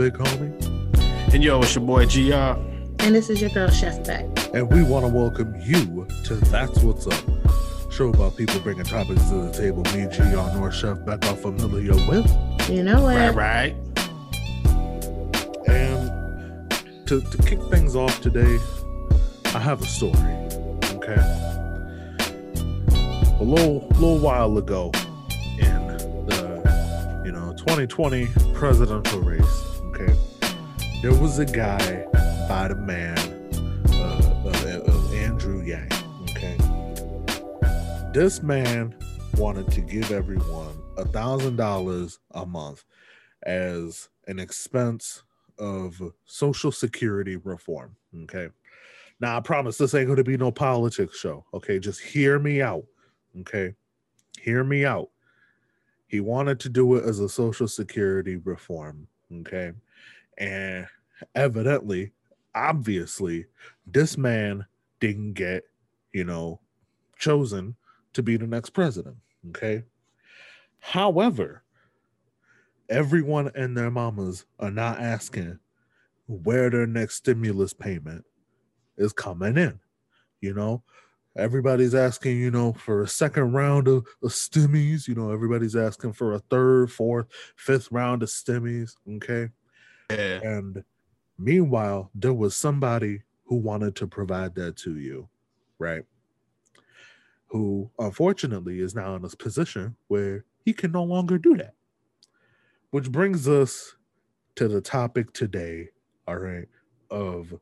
big homie. And yo, it's your boy GR. And this is your girl, Chef Beck. And we want to welcome you to That's What's Up. Show about people bringing topics to the table. Me, GR, North Chef Beck are familiar with. You know what? Right, right. And to, to kick things off today, I have a story. Okay. A little little while ago in the you know 2020 presidential race, okay, there was a guy by the man uh, of, of Andrew Yang. Okay. This man wanted to give everyone a thousand dollars a month as an expense of social security reform. Okay. Now I promise this ain't gonna be no politics show. Okay, just hear me out. Okay. Hear me out. He wanted to do it as a social security reform. Okay. And evidently, obviously, this man didn't get, you know, chosen to be the next president. Okay. However, everyone and their mamas are not asking where their next stimulus payment is coming in. You know, everybody's asking, you know, for a second round of, of stimmies. You know, everybody's asking for a third, fourth, fifth round of stimmies. Okay. Yeah. And meanwhile, there was somebody who wanted to provide that to you, right? Who unfortunately is now in this position where he can no longer do that. Which brings us to the topic today, all right, of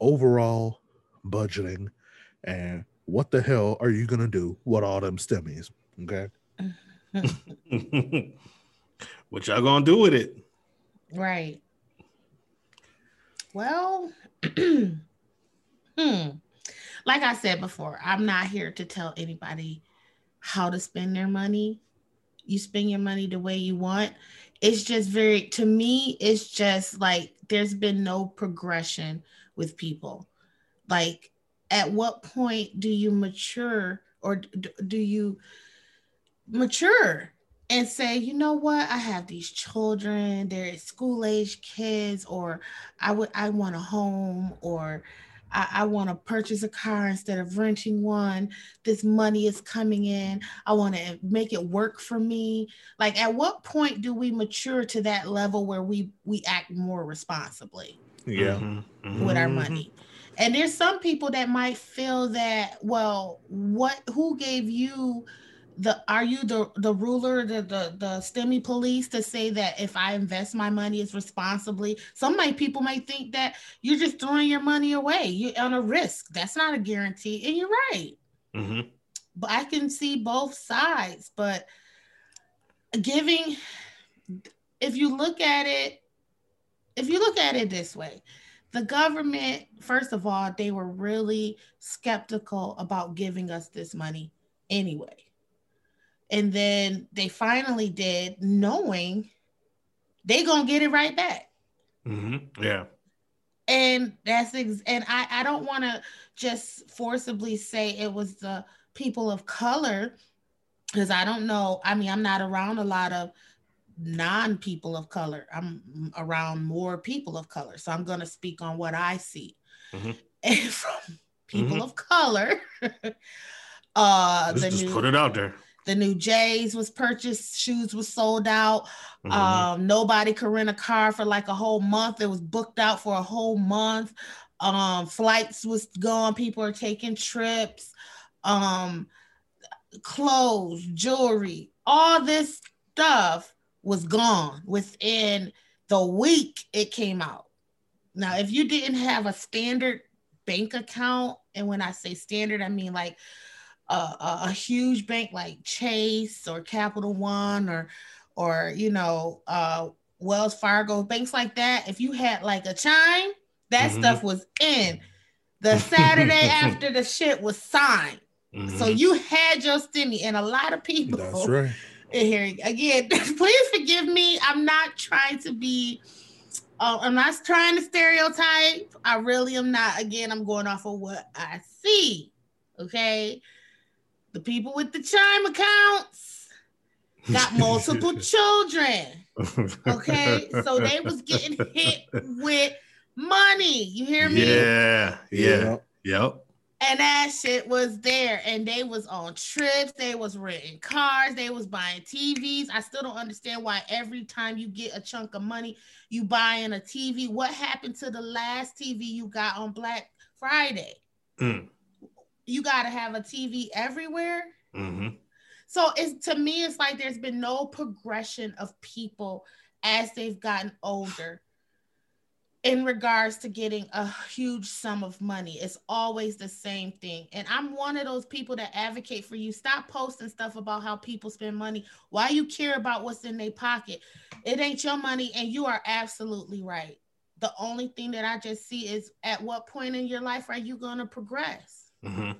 overall budgeting and what the hell are you gonna do with all them stimmies? Okay. what y'all gonna do with it? Right. Well, hmm. Like I said before, I'm not here to tell anybody how to spend their money. You spend your money the way you want. It's just very, to me, it's just like there's been no progression with people. Like, at what point do you mature or do you mature and say, you know what, I have these children, they're school age kids, or I would I want a home, or I, I want to purchase a car instead of renting one. This money is coming in. I want to make it work for me. Like, at what point do we mature to that level where we we act more responsibly? Yeah. Mm-hmm. with our money. And there's some people that might feel that, well, what who gave you the are you the the ruler, the the the stimmy police to say that if I invest my money is responsibly? Some might people might think that you're just throwing your money away. You're on a risk. That's not a guarantee. And you're right. Mhm. But I can see both sides. But giving if you look at it, if you look at it this way, the government, first of all, they were really skeptical about giving us this money anyway. And then they finally did, knowing they gonna get it right back. Mhm. Yeah. And that's ex- and I, I don't want to just forcibly say it was the people of color because I don't know. I mean, I'm not around a lot of non people of color. I'm around more people of color. So I'm going to speak on what I see. Mhm. And from people Mhm. of color, uh, Just, the just new put it out there. The new J's was purchased, shoes was sold out. Mhm. Um, nobody could rent a car for like a whole month. It was booked out for a whole month. Um, flights was gone. People are taking trips. Um, clothes, jewelry, all this stuff was gone within the week it came out. Now, if you didn't have a standard bank account, and when I say standard, I mean like a, a, a huge bank like Chase or Capital One or or you know uh Wells Fargo banks like that. If you had like a Chime that Mhm. stuff was in. The Saturday after the shit was signed. So Mhm. you had your stimmy and a lot of people That's right. here. Again please forgive me. I'm not trying to be uh, I'm not trying to stereotype. I really am not. Again I'm going off of what I see okay the people with the Chime accounts got multiple children. Okay, so they was getting hit with money. You hear me? Yeah, yeah, Yeah. yep. And that shit was there, and they was on trips. They was renting cars. They was buying TVs. I still don't understand why every time you get a chunk of money, you buying a TV. What happened to the last TV you got on Black Friday? Mm, You got to have a TV everywhere. hmm So it's to me, it's like there's been no progression of people as they've gotten older in regards to getting a huge sum of money. It's always the same thing. And I'm one of those people that advocate for you. Stop posting stuff about how people spend money. Why you care about what's in their pocket? It ain't your money, and you are absolutely right. The only thing that I just see is at what point in your life are you going to progress? Hmm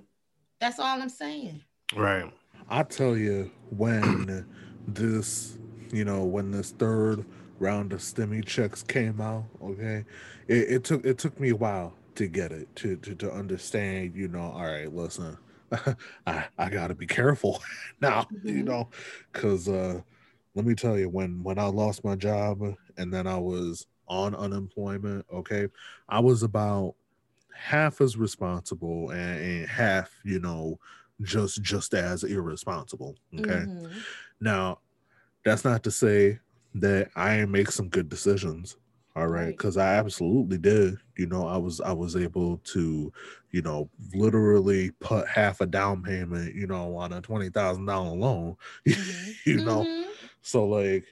That's all I'm saying. Right. I tell you, when this, you know, when this third round of stimmy checks came out, okay, it, it took it took me a while to get it to to, to understand. You know, all right, listen, I I gotta be careful now. You Mhm. know, because uh, let me tell you, when when I lost my job and then I was on unemployment, okay, I was about half as responsible and, and half, you know, just just as irresponsible. Okay. Mhm. Now, that's not to say that I make some good decisions. All right, Right. because I absolutely did. You know, I was I was able to, you know, literally put half a down payment, you know, on a twenty thousand dollar loan. Mhm. you know, Mhm. so like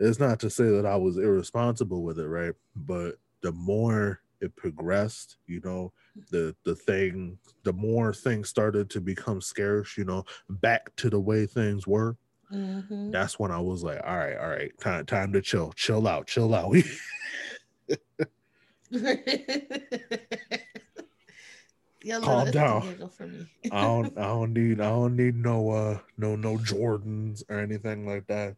it's not to say that I was irresponsible with it, right? But the more it progressed, you know, the the thing, the more things started to become scarce, you know, back to the way things were. Mhm. That's when I was like, all right, all right, time time to chill, chill out, chill out. Calm down. I don't I don't need I don't need no uh no no Jordans or anything like that.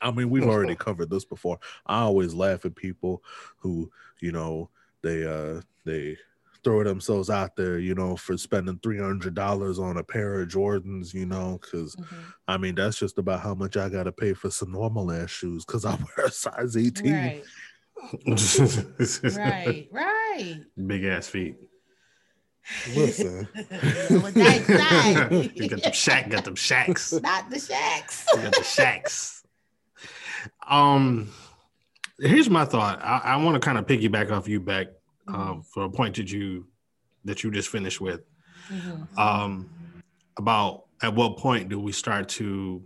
I mean, we've already covered this before. I always laugh at people who, you know, they uh they throw themselves out there, you know, for spending three hundred dollars on a pair of Jordans, you know, because Mhm. I mean that's just about how much I gotta pay for some normal ass shoes because I wear a size 18. Right, right, right. Big ass feet. Listen. With you got them shack, got them shacks. Not the shacks. You got the shacks. Um, here's my thought. I, I want to kind of piggyback off you back um, for a point that you that you just finished with. Mhm. Um, about at what point do we start to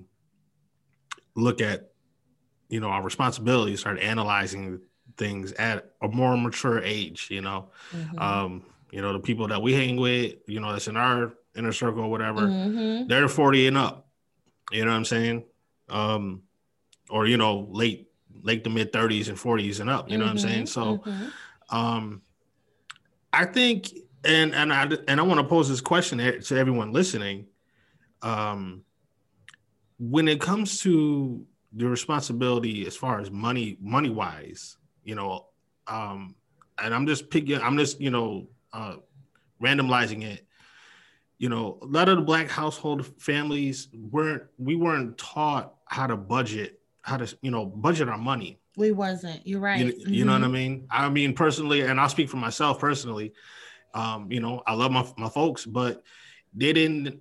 look at you know our responsibilities, start analyzing things at a more mature age, you know? Mhm. um, you know, the people that we hang with, you know, that's in our inner circle or whatever, Mhm. they're 40 and up. You know what I'm saying? Um, or you know, late late to mid 30s and 40s and up. You know what I'm saying? Mhm. So Mhm. um I think and and I and I want to pose this question to everyone listening. Um when it comes to the responsibility as far as money money wise, you know, um and I'm just picking I'm just, you know, uh randomizing it. You know, a lot of the black household families weren't we weren't taught how to budget, how to, you know, budget our money. we wasn't. You're right. You, you know what I Mhm. mean? I mean, personally, and I'll speak for myself personally. Um, you know, I love my my folks, but they didn't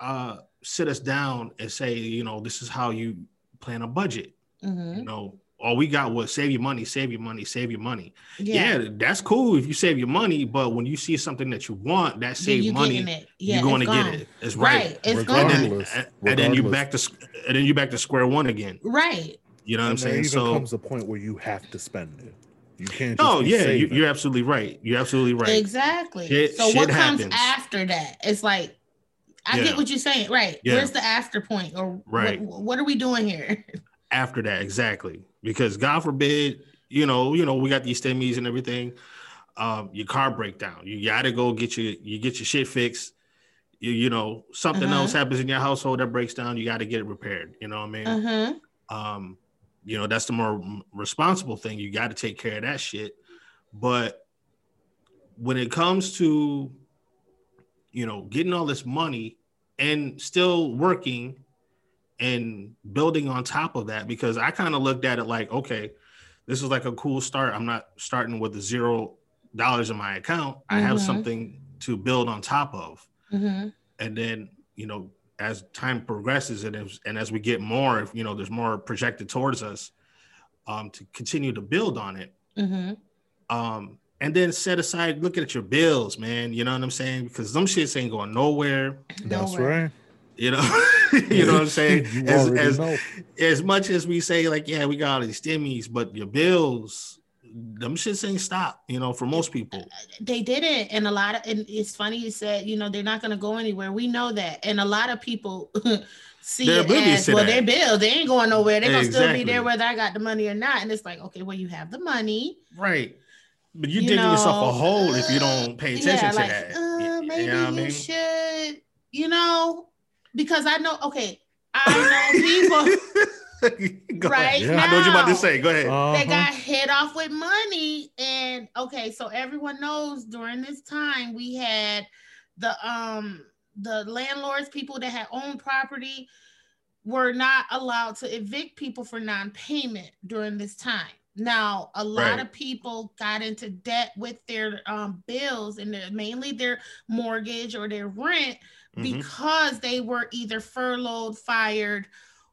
uh, sit us down and say, you know, this is how you plan a budget. Mhm. You know, all we got was save your money, save your money, save your money. Yeah. Yeah, that's cool if you save your money, but when you see something that you want, that save you money. Yeah, you're going to it's get it. It's Right. right. It's And gone. then, Regardless, and, and then you back to and then you back to square one again. Right. You know what I'm saying? even So comes a point where you have to spend it. You can't. Just no, yeah, you, you're absolutely right. You're absolutely right. Exactly. Shit- so shit what comes after that? It's like I Yeah. get what you're saying. Right. Yeah. Where's the after point? Or Right. what, what are we doing here? after that exactly because god forbid you know you know we got these stimmies and everything um your car breakdown you gotta go get your you get your shit fixed. You, you know something Uh-huh. else happens in your household that breaks down you got to get it repaired. You know what i mean? Uh-huh. um you know that's the more responsible thing. You got to take care of that shit. But when it comes to you know getting all this money and still working and building on top of that because I kind of looked at it like, okay, this is like a cool start. I'm not starting with the zero dollars in my account. I have Mhm. something to build on top of. Mm-hmm. And then, you know, as time progresses and as, and as we get more, if you know, there's more projected towards us, um, to continue to build on it. Mm-hmm. Um, and then set aside, look at your bills, man. You know what I'm saying? Because them shits ain't going nowhere. That's Nowhere. right. You know, you know what I'm saying? as, as, know. as much as we say, like, yeah, we got all these stimmies, but your bills, them shits ain't stop, you know, for most people. They didn't, and a lot of and it's funny you said you know they're not going to go anywhere. We know that, and a lot of people see They're it oblivious as to well. that. Their bill, they ain't going nowhere. They're gonna still be there whether I got the money or not. And it's like, okay, well you have the money. Right. But you're You digging yourself a hole if you don't pay attention yeah, to like, that. Uh, maybe you know what I you mean? should, you know, because I know. Okay, I know people. Go Right ahead. I know what you're about to say. Go ahead. they Uh-huh. got hit off with money and okay so everyone knows during this time we had the um the landlords people that had owned property were not allowed to evict people for non-payment during this time now a lot Right. of people got into debt with their um, bills and their, mainly their mortgage or their rent Mhm. because they were either furloughed, fired,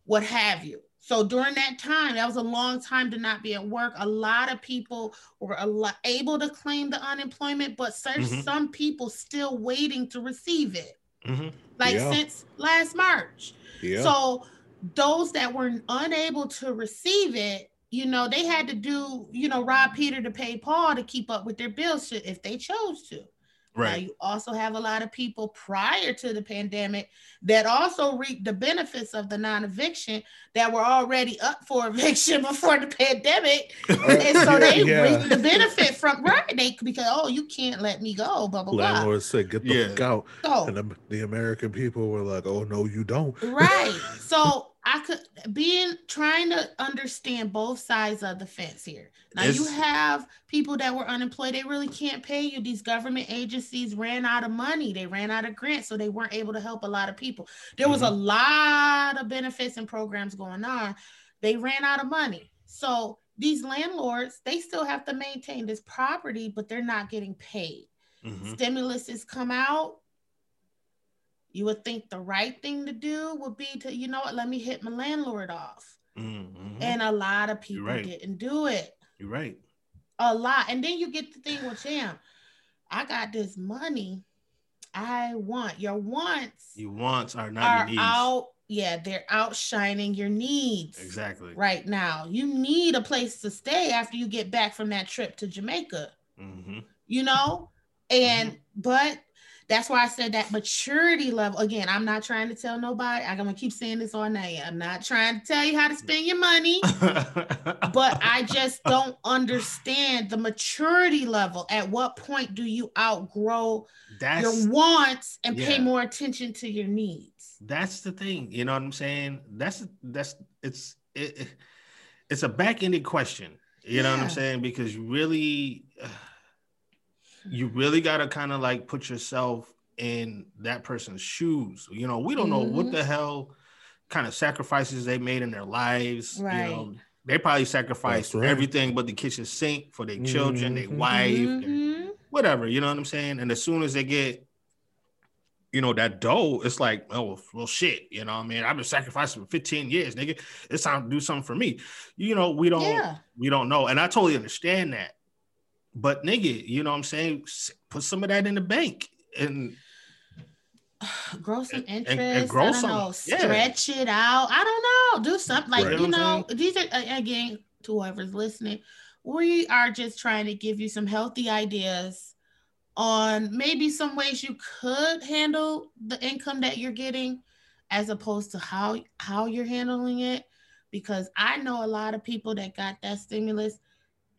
what have you. So during that time, that was a long time to not be at work. A lot of people were a lot, able to claim the unemployment, but some, Mhm. some people still waiting to receive it, Mhm. like Yeah. since last March. Yeah. So those that were unable to receive it, you know, they had to do, you know, rob Peter to pay Paul to keep up with their bills if they chose to. Right. Now, you also have a lot of people prior to the pandemic that also reaped the benefits of the non-eviction that were already up for eviction before the pandemic, and so they Yeah. reaped the benefit from right they because oh you can't let me go blah blah blah. Landlord said, "Get the Yeah. fuck out," So and the, the American people were like, "Oh no, you don't." right, so I could being trying to understand both sides of the fence here. Now you have people that were unemployed; they really can't pay you. These government agencies ran out of money; they ran out of grants, so they weren't able to help a lot of people. There was a lot of benefits and programs going on. They ran out of money, so these landlords they still have to maintain this property, but they're not getting paid. Mhm. Stimulus has come out. You would think the right thing to do would be to, you know what, let me hit my landlord off. Mhm. And a lot of people right. didn't do it. You're right. A lot. And then you get the thing with Jam. I got this money. I want your wants Your wants are not are your needs. out. Yeah, they're outshining your needs Exactly. right now. You need a place to stay after you get back from that trip to Jamaica. hmm you know and but that's why i said that maturity level again i'm not trying to tell nobody i'm gonna keep saying this all night i'm not trying to tell you how to spend your money but i just don't understand the maturity level at what point do you outgrow that's your wants and pay more attention to your needs that's the thing. You know what I'm saying? That's that's it's it, it- it's a back-ended question. You know what I'm saying? Because you really uh, you really got to kind of like put yourself in that person's shoes. You know, we don't know what Mhm. the hell kind of sacrifices they made in their lives. Right. You know, they probably sacrificed right. everything but the kitchen sink for their children, their Mhm. wife, their Mhm. whatever, you know what I'm saying? And as soon as they get, you know, that dough, it's like, oh, well, shit, you know what I mean? I've been sacrificing for 15 years, nigga. It's time to do something for me. You know, we don't, yeah we don't know. And I totally understand that. But nigga, you know what I'm saying? Put some of that in the bank and grow some interest. and- and grow I don't some- know, yeah. stretch it out. I don't know. Do something like Right. you You know know. These are again to whoever's listening. We are just trying to give you some healthy ideas on maybe some ways you could handle the income that you're getting, as opposed to how how you're handling it. Because I know a lot of people that got that stimulus,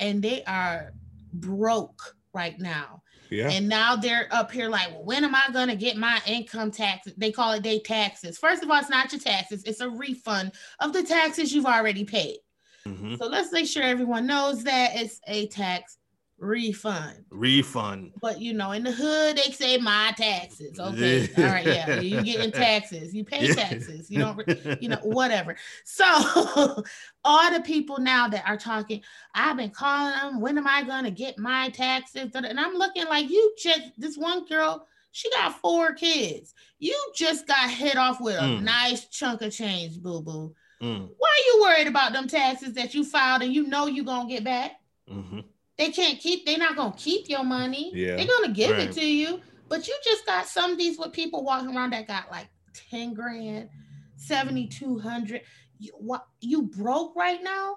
and they are broke right now. Yeah. And now they're up here like, well, when am I gonna get my income tax? They call it day taxes. First of all, it's not your taxes, it's a refund of the taxes you've already paid. Mhm. So let's make sure everyone knows that it's a tax refund. Refund. But you know, in the hood, they say my taxes. Okay, all right, yeah, you getting taxes, you pay taxes, you don't, you know, whatever. So, all the people now that are talking, I've been calling them. When am I gonna get my taxes? And I'm looking like you just this one girl. She got four kids. You just got hit off with a Mm. nice chunk of change, boo boo. Mm, Why are you worried about them taxes that you filed and you know you're gonna get back? mhm. They can't keep, they're not gonna keep your money. Yeah. They're gonna give Right. it to you. But you just got some of these with people walking around that got like 10 grand, 7,200. You, what you broke right now?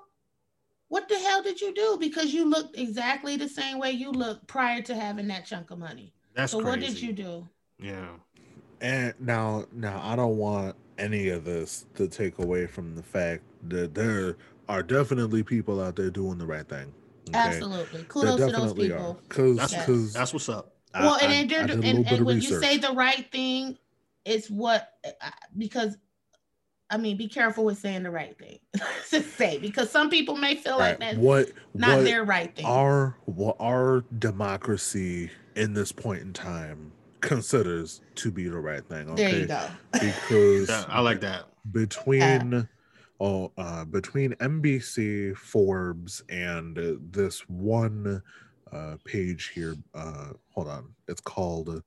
What the hell did you do? Because you looked exactly the same way you looked prior to having that chunk of money. That's so crazy. what did you do? Yeah. And now, now I don't want any of this to take away from the fact that there are definitely people out there doing the right thing. Okay? Absolutely. There Kudos to those people. Because, That's Yes. that's what's up. well, and, and, I, they're- did a and, and when research. you say the right thing, it's what uh, because I mean, be careful with saying the right thing. to say because some people may feel like that's what not what their right thing. our what our democracy in this point in time considers to be the right thing. Okay, There you go. because Yeah, I like that. between oh uh between NBC, Forbes, and uh, this one uh page here. Uh hold on, it's called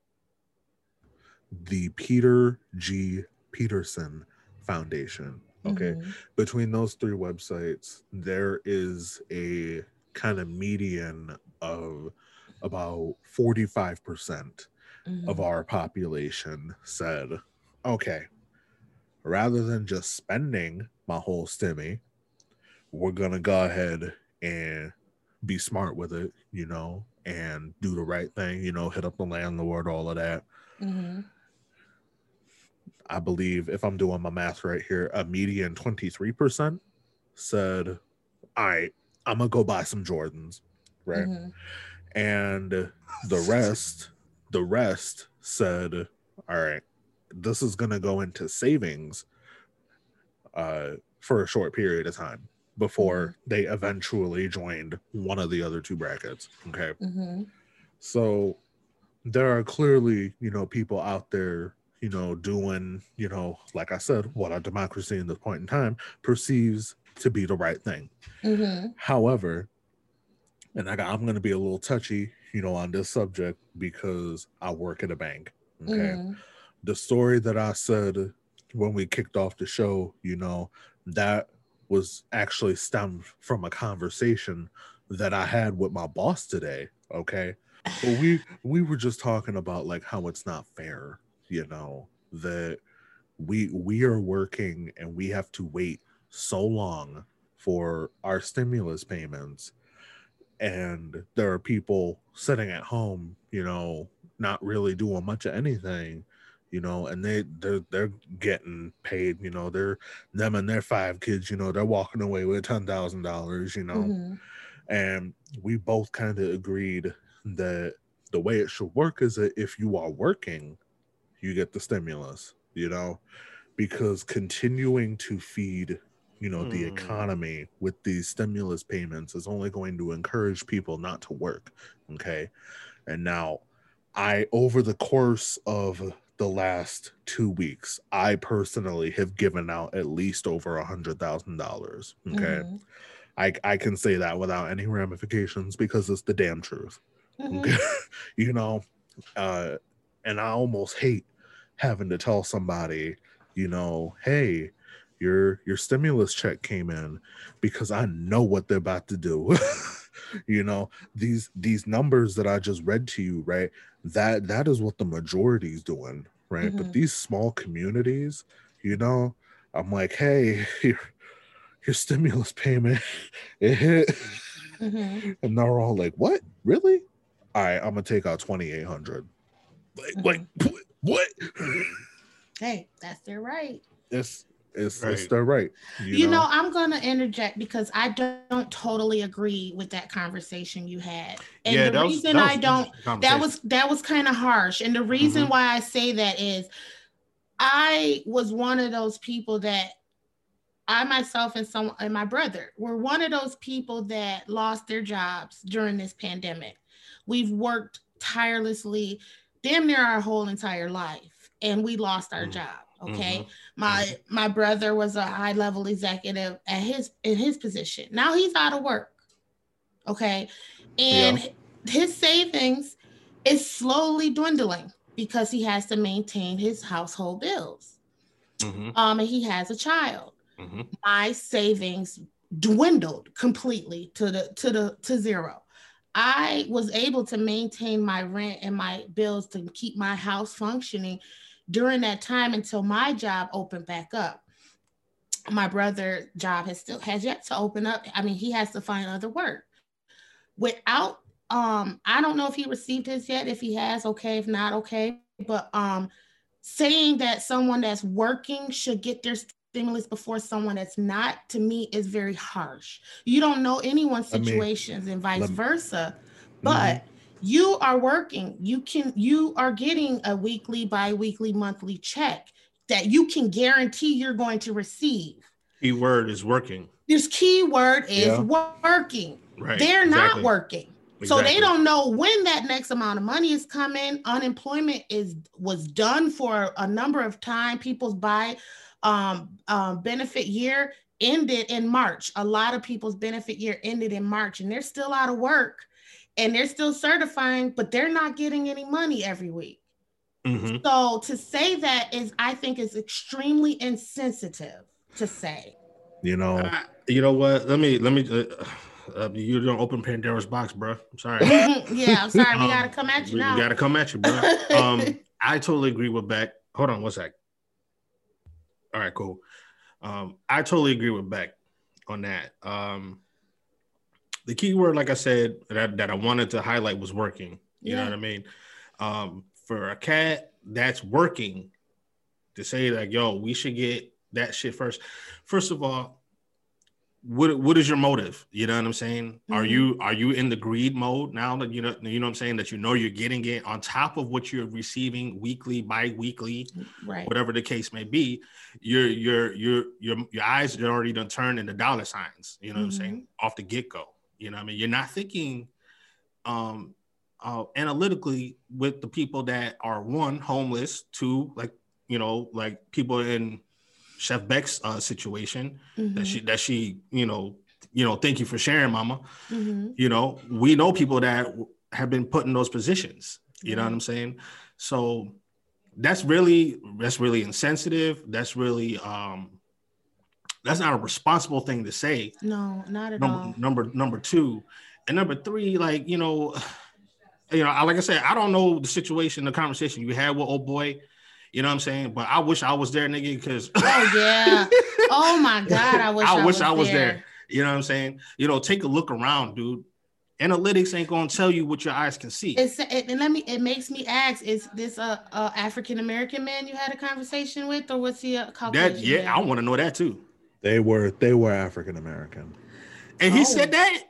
the Peter G. Peterson Foundation. Okay Mhm. between those three websites, there is a kind of median of about 45% of Mhm. our population said, okay, rather than just spending my whole stimmy, we're going to go ahead and be smart with it, you know, and do the right thing, you know, hit up the landlord, all of that. Mhm. I believe if I'm doing my math right here, a median 23% said, All right, I'm gonna go buy some Jordans. Right. Mhm. And the rest, the rest said, All right, this is gonna go into savings uh for a short period of time before they eventually joined one of the other two brackets. Okay. Mhm. So there are clearly, you know, people out there, you know, doing, you know, like I said, what our democracy in this point in time perceives to be the right thing. Mhm. However, and I got, I'm going to be a little touchy, you know, on this subject because I work at a bank. Okay. Mhm. The story that I said when we kicked off the show, you know, that was actually stemmed from a conversation that I had with my boss today. Okay. We we were just talking about like how it's not fair, you know, that we we are working and we have to wait so long for our stimulus payments and there are people sitting at home, you know, not really doing much of anything, you know, and they they're they're getting paid, you know, they're them and their five kids, you know, they're walking away with ten thousand dollars, you know Mhm. and we both kind of agreed that the way it should work is that if you are working you get the stimulus you know because continuing to feed you know the Hmm. economy with these stimulus payments is only going to encourage people not to work okay and now i over the course of the last two weeks i personally have given out at least over a hundred thousand dollars okay Mhm. I I can say that without any ramifications because it's the damn truth. Mhm. Okay? you know, uh, and I almost hate having to tell somebody, you know, hey, your your stimulus check came in because I know what they're about to do. you know, these these numbers that I just read to you, right? That that is what the majority is doing, right? But Mhm. these small communities, you know, I'm like, hey, your, your stimulus payment, it hit. Mhm. And they're all like, "What? Really? All right, I'm gonna take out twenty eight hundred. Like, like what? Hey, that's their right. It's it's it's Right. their right. You, know? I'm going to interject because I don't, don't totally agree with that conversation you had. And yeah, the that was, reason that was I don't, that was that was kind of harsh. And the reason Mhm. why I say that is I was one of those people that I myself and some and my brother were one of those people that lost their jobs during this pandemic. We've worked tirelessly, damn near our whole entire life, and we lost our mm-hmm. job. Okay. Mm-hmm. My mm-hmm. my brother was a high level executive at his in his position. Now he's out of work. Okay. And yeah. his savings is slowly dwindling because he has to maintain his household bills. Mm-hmm. Um, and he has a child. Mm-hmm. My savings dwindled completely to the to the to zero. I was able to maintain my rent and my bills to keep my house functioning during that time until my job opened back up. My brother job has still has yet to open up. I mean he has to find other work. Without um i don't know if he received his yet. If he has okay. If not okay. But um saying that someone that's working should get their stimulus before someone that's not to me is very harsh. You don't know anyone's situations and vice versa but mm-hmm you are working. You can you are getting a weekly bi-weekly monthly check that you can guarantee you're going to receive. Keyword is working. This keyword is yeah. working. Right they're exactly. not working. Exactly. so they don't know when that next amount of money is coming. Unemployment is was done for a number of time. People's buy um, um, benefit year ended in march. A lot of people's benefit year ended in march and they're still out of work and they're still certifying, but they're not getting any money every week. Mm-hmm. So to say that is, I think, is extremely insensitive to say. You know, uh, you know what? Let me let me. Uh, uh, you don't open Pandora's box, bro. I'm sorry. yeah, I'm sorry. We gotta come at you now. We gotta come at you, bro. um, I totally agree with Beck. Hold on one sec. All right, cool. Um, I totally agree with Beck on that. Um, the key word, like I said, that, that I wanted to highlight was working. You yeah. know what I mean? Um, for a cat that's working to say like, yo, we should get that shit first. First of all, what what is your motive? You know what I'm saying? Mm-hmm. Are you are you in the greed mode now that you know you know what I'm saying that you know you're getting it on top of what you're receiving weekly, bi-weekly, right. whatever the case may be, your your your your your eyes are already done turned into dollar signs, you know mm-hmm. what I'm saying, mm-hmm. off the get-go. You know, I mean, you're not thinking um, uh, analytically with the people that are one homeless, two like you know, like people in Chef Beck's uh, situation mm-hmm. that she that she you know you know thank you for sharing, Mama. Mm-hmm. You know, we know people that have been put in those positions. You know what I'm saying? So that's really that's really insensitive. That's really um that's not a responsible thing to say. No, not at number, all. Number number two, and number three, like you know, you know, like I said, I don't know the situation, the conversation you had with old boy. You know what I'm saying? But I wish I was there, nigga, because oh yeah, oh my god, I wish I, I wish was I was there. there. You know what I'm saying? You know, take a look around, dude. Analytics ain't gonna tell you what your eyes can see. It's, it, and let me. It makes me ask: Is this a, a African American man you had a conversation with, or was he a Caucasian? That yeah, man? I want to know that too. They were they were African American. And he oh. said that?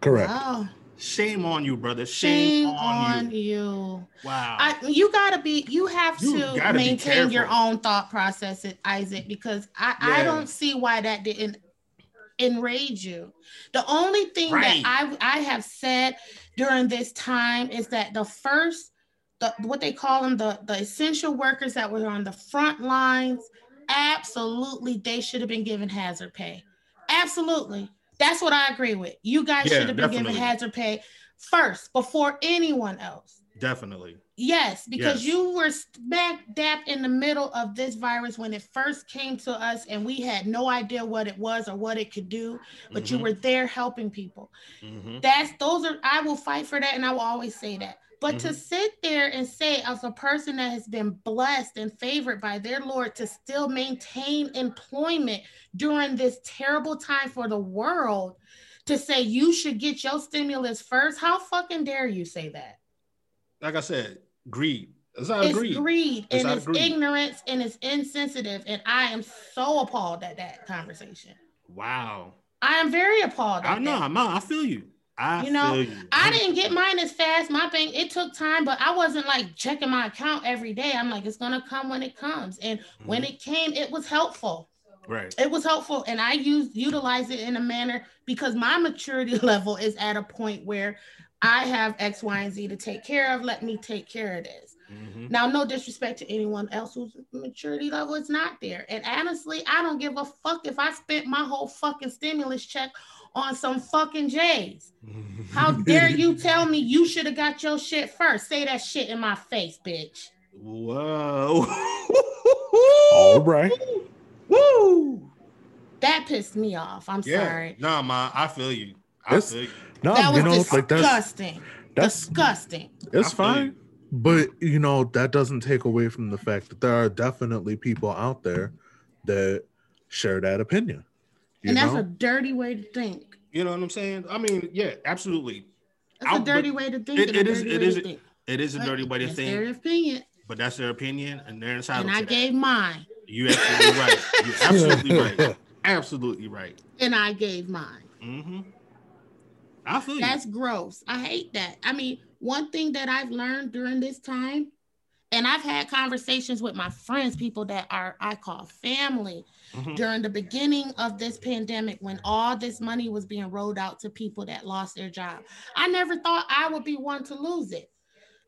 Correct. Wow. Shame on you, brother. Shame, Shame on, on you. you. Wow. I, you gotta be. You have you to maintain your own thought process, Isaac, because I, yeah. I don't see why that didn't enrage you. The only thing right. that I I have said during this time is that the first the what they call them the the essential workers that were on the front lines absolutely they should have been given hazard pay. Absolutely. That's what I agree with. You guys yeah, should have been definitely. given hazard pay first before anyone else. Definitely. Yes, because yes. you were smack dap in the middle of this virus when it first came to us, and we had no idea what it was or what it could do. But mm-hmm. you were there helping people. Mm-hmm. That's those are. I will fight for that, and I will always say that. But mm-hmm. to sit there and say, as a person that has been blessed and favored by their Lord, to still maintain employment during this terrible time for the world, to say you should get your stimulus first, how fucking dare you say that? Like I said, greed. It's, it's greed, greed it's and it's greed. ignorance and it's insensitive. And I am so appalled at that conversation. Wow. I am very appalled. I know, I'm I feel you. I you know, you. I didn't get mine as fast. My bank, it took time, but I wasn't like checking my account every day. I'm like, it's gonna come when it comes. And mm-hmm. when it came, it was helpful. Right. It was helpful, and I used utilize it in a manner because my maturity level is at a point where I have X, Y, and Z to take care of. Let me take care of this. Mhm. Now, no disrespect to anyone else whose maturity level is not there. And honestly, I don't give a fuck if I spent my whole fucking stimulus check on some fucking J's. How dare you tell me you should have got your shit first? Say that shit in my face, bitch. Whoa. All right. Woo. That pissed me off. I'm Yeah. sorry. Nah, ma, I feel you. I It's- feel you. No, that you was know, like that's disgusting. that's disgusting. it's I fine. But you know, that doesn't take away from the fact that there are definitely people out there that share that opinion. You And that's know? a dirty way to think. You know what I'm saying? I mean, yeah, absolutely. That's I'll- a dirty way to think. it- a it is- dirty it is- to think. It is a dirty way to That's think, Their opinion, but that's their opinion, and they're entitled and I that. gave mine, You absolutely right. You're absolutely right. Absolutely right. and I gave mine. Mm-hmm. I feel That's gross. I hate that. I mean, one thing that I've learned during this time, and I've had conversations with my friends, people that are I call family. Mhm. during the beginning of this pandemic when all this money was being rolled out to people that lost their job. I never thought I would be one to lose it,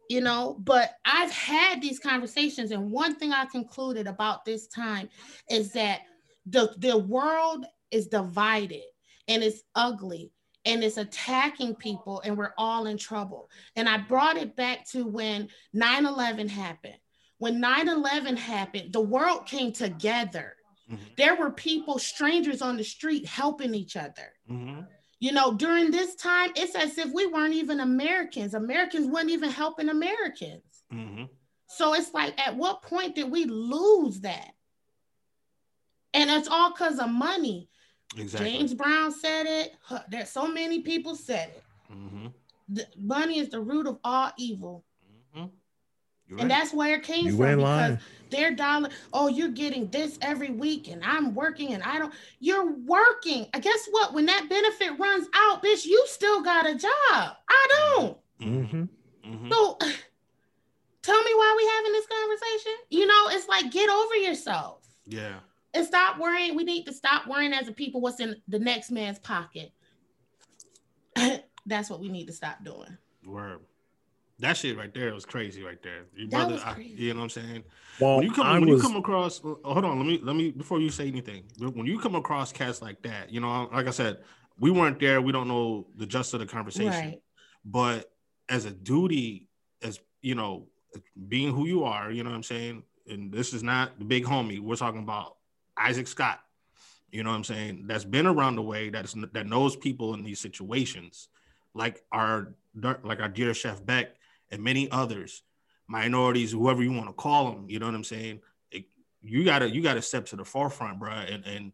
you know, but I've had these conversations. And one thing I concluded about this time is that the, the world is divided and it's ugly and it's attacking people and we're all in trouble. And I brought it back to when 9 11 happened. When 9 11 happened, the world came together Mhm. there were people, strangers on the street helping each other. Mhm. You know, during this time, it's as if we weren't even Americans. Americans weren't even helping Americans. Mhm. So it's like, at what point did we lose that? And it's all because of money. Exactly. James Brown said it. Huh, There's so many people said it. Mhm. The money is the root of all evil. Mhm. You're And that's where it came You from ain't because lying. their dollar, oh, you're getting this every week and I'm working and I don't, you're working. I guess what? When that benefit runs out, bitch, you still got a job. I don't. Mhm. Mhm. So tell me why we having this conversation. You know, it's like get over yourself Yeah. And stop worrying. We need to stop worrying as a people what's in the next man's pocket. That's what we need to stop doing. Word. That shit right there was crazy right there. Your That brother, was I- crazy. you know what I'm saying? Well, when you come I when was you come across oh, hold on let me let me before you say anything when you come across cats like that you know like i said we weren't there we don't know the gist of the conversation Right. but as a duty as you know being who you are you know what i'm saying and this is not the big homie we're talking about isaac scott you know what i'm saying that's been around the way that's that knows people in these situations like our like our dear chef beck and many others minorities, whoever you want to call them. You know what I'm saying? It, you gotta you gotta step to the forefront, bro, and and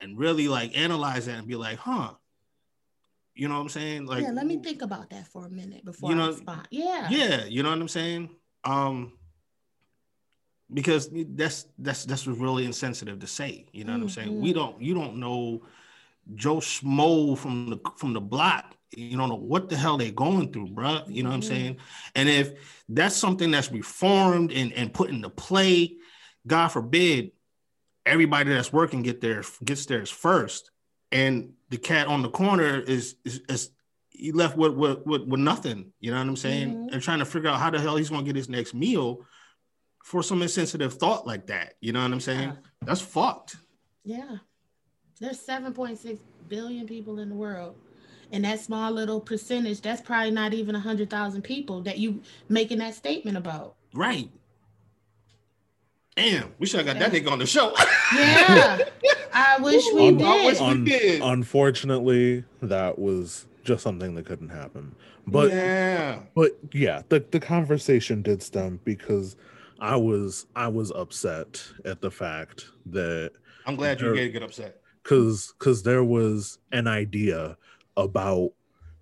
and really like analyze that and be like, huh? You know what I'm saying? Like, yeah, let me think about that for a minute before You know, I respond. Yeah. yeah, you know what I'm saying? Um, because that's that's that's what's really insensitive to say. You know what I'm saying? We Mhm. don't you don't know Joe Schmo from the from the block. You don't know what the hell they're going through, bro. You know what I'm Mhm. saying? And if that's something that's reformed and and put into play, God forbid, everybody that's working get there gets theirs first, and the cat on the corner is is, is he left with, with with with nothing. You know what I'm saying? Mhm. And trying to figure out how the hell he's gonna get his next meal for some insensitive thought like that. You know what I'm saying? Yeah. That's fucked. Yeah. There's 7.6 billion people in the world. And that small little percentage, that's probably not even 100,000 people that you making that statement about. Right. Damn, we should have got that nigga on the show. Yeah. I wish we Un- I wish did. we Un- did. unfortunately, that was just something that couldn't happen. But yeah. but yeah, the, the conversation did stem because I was I was upset at the fact that I'm glad you Sure. get get upset. because because there was an idea about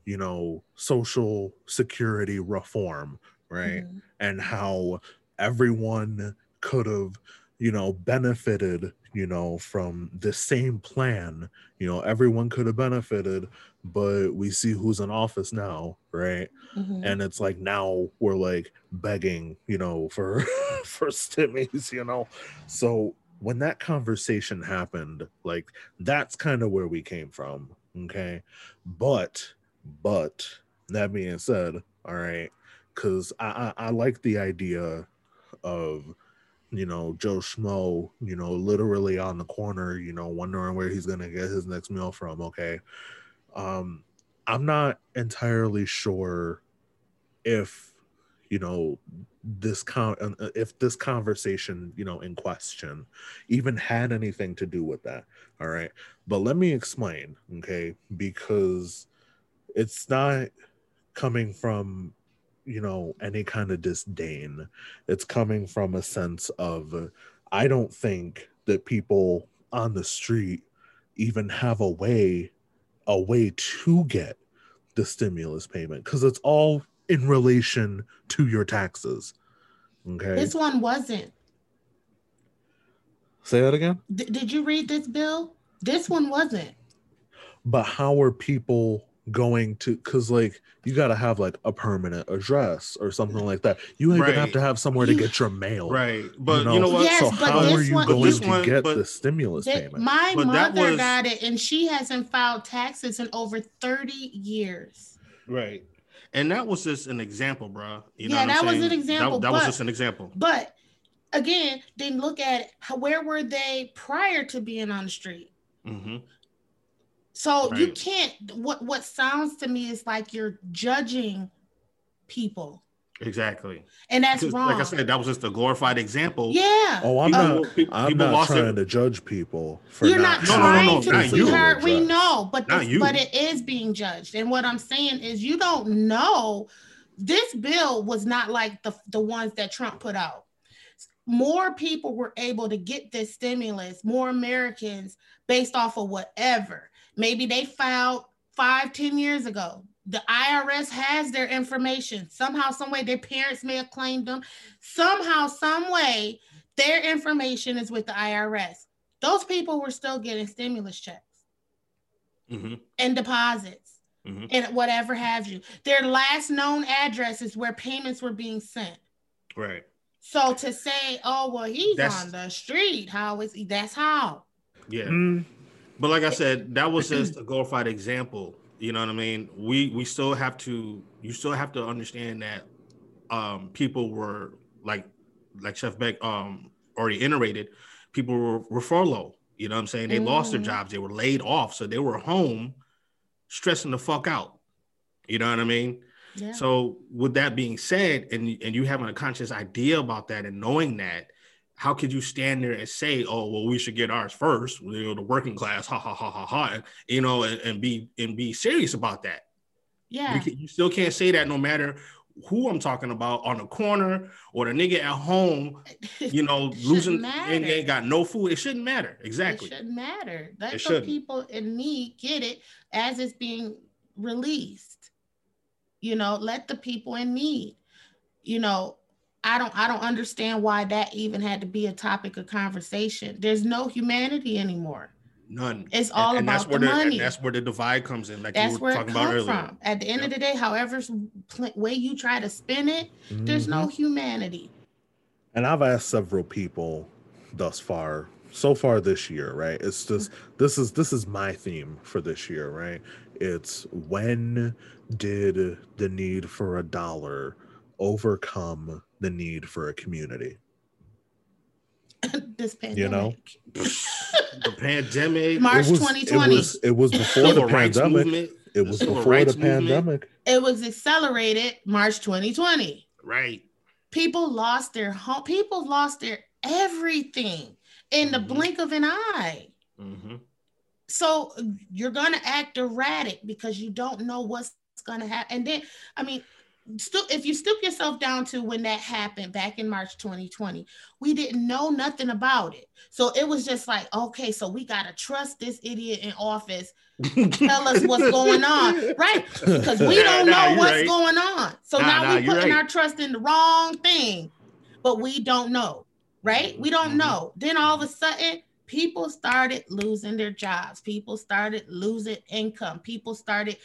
you know social security reform right Mhm. and how everyone could have you know benefited you know from the same plan you know everyone could have benefited but we see who's in office now right Mhm. and it's like now we're like begging you know for for stimmies you know so when that conversation happened, like that's kind of where we came from. Okay. But, but that being said, all right, because I, I, I like the idea of you know Joe Schmo, you know, literally on the corner, you know, wondering where he's gonna get his next meal from. Okay, um, I'm not entirely sure if you know this con uh, if this conversation you know in question even had anything to do with that all right but let me explain okay because it's not coming from you know any kind of disdain it's coming from a sense of i don't think that people on the street even have a way a way to get the stimulus payment because it's all in relation to your taxes okay This one wasn't. say that again D- did you read this bill? This one wasn't. but how are people going to because like you got to have like a permanent address or something like that you even have to have somewhere to get your mail Right. But you know, what? Yes, so but how are this you one- going this to one- get but- the stimulus That- payment my But that mother was- got it, and she hasn't filed taxes in over thirty years. Right. And that was just an example, bro. You know Yeah, I'm that was saying? an example, That, that was just an example. But again, then look at. How, where were they prior to being on the street? hmm So you can't. What what sounds to me is like you're judging people, Exactly. and that's wrong. Like I said, that was just a glorified example. Yeah. oh i'm People- not people- i'm people not lost trying their- to judge people for You're not, No, no, no, trying no, to, not you. sweetheart. We know, but this, but it is being judged. And what I'm saying is, you don't know. This bill was not like the the ones that Trump put out. More people were able to get this stimulus. More Americans, based off of whatever. Maybe they filed five, ten years ago. The IRS has their information. Somehow, some way, their parents may have claimed them. Somehow, some way, their information is with the IRS. Those people were still getting stimulus checks hmm and deposits Mhm. and whatever have you. Their last known address is where payments were being sent. Right. So to say, oh well, he's That's- on the street, how is he? That's how. Yeah. Mm, But like I said, that was just a glorified example. You know what I mean? We we still have to you still have to understand that um people were like like Chef Beck um already iterated, people were, were furloughed. You know what I'm saying? They lost their Mhm. jobs, they were laid off, so they were home stressing the fuck out. You know what I mean? Yeah. So with that being said, and and you having a conscious idea about that and knowing that, how could you stand there and say, "Oh, well, we should get ours first, you know, the working class, ha ha ha ha ha," you know, and, and be and be serious about that? yeah. You, can, you still can't say that no matter who I'm talking about on the corner or the nigga at home, you know, losing matter. and ain't got no food. It shouldn't matter. Exactly. It shouldn't matter. Let the shouldn't. people in need get it as it's being released. You know, let the people in need. You know, I don't I don't understand why that even had to be a topic of conversation. There's no humanity anymore. None. It's all and, and that's about where the and money. that's where the divide comes in, like That's you were where it talking about comes earlier. from. At the end of the day, however pl- way you try to spin it, there's mhm. no humanity. and i've asked several people thus far so far this year right it's just this is this is my theme for this year right it's when did the need for a dollar overcome the need for a community this pandemic. You know? The pandemic, March it was, 2020. it was, it was before the pandemic movement, it was civil before the rights movement. pandemic It was accelerated March 2020. right? People lost their home. People lost their everything in the Mhm. blink of an eye. hmm So you're gonna act erratic because you don't know what's gonna happen. And then, I mean, still, if you stoop yourself down to when that happened back in March 2020, we didn't know nothing about it. So it was just like, okay, so we gotta trust this idiot in office tell us what's going on, right? Because we don't nah, know you're what's right. going on. So Nah, now nah, we you're putting right. our trust in the wrong thing, but we don't know, right? We don't Mhm. know. Then all of a sudden, people started losing their jobs. People started losing income. People started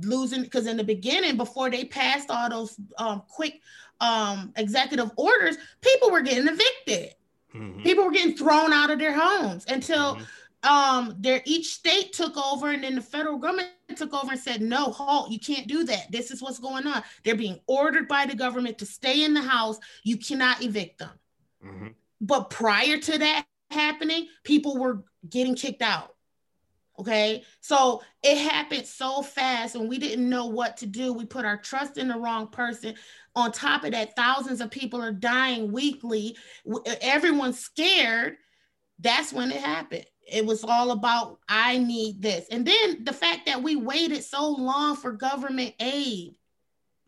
losing because in the beginning, before they passed all those um, quick um, executive orders, people were getting evicted. Mm-hmm. People were getting thrown out of their homes until mm-hmm. um their each state took over and then the federal government took over and said, no, halt, you can't do that. This is what's going on. They're being ordered by the government to stay in the house. You cannot evict them. Mm-hmm. But prior to that happening, people were getting kicked out. Okay. So it happened so fast and we didn't know what to do. We put our trust in the wrong person. On top of that, thousands of people are dying weekly. Everyone's scared. That's when it happened. It was all about, I need this. And then the fact that we waited so long for government aid.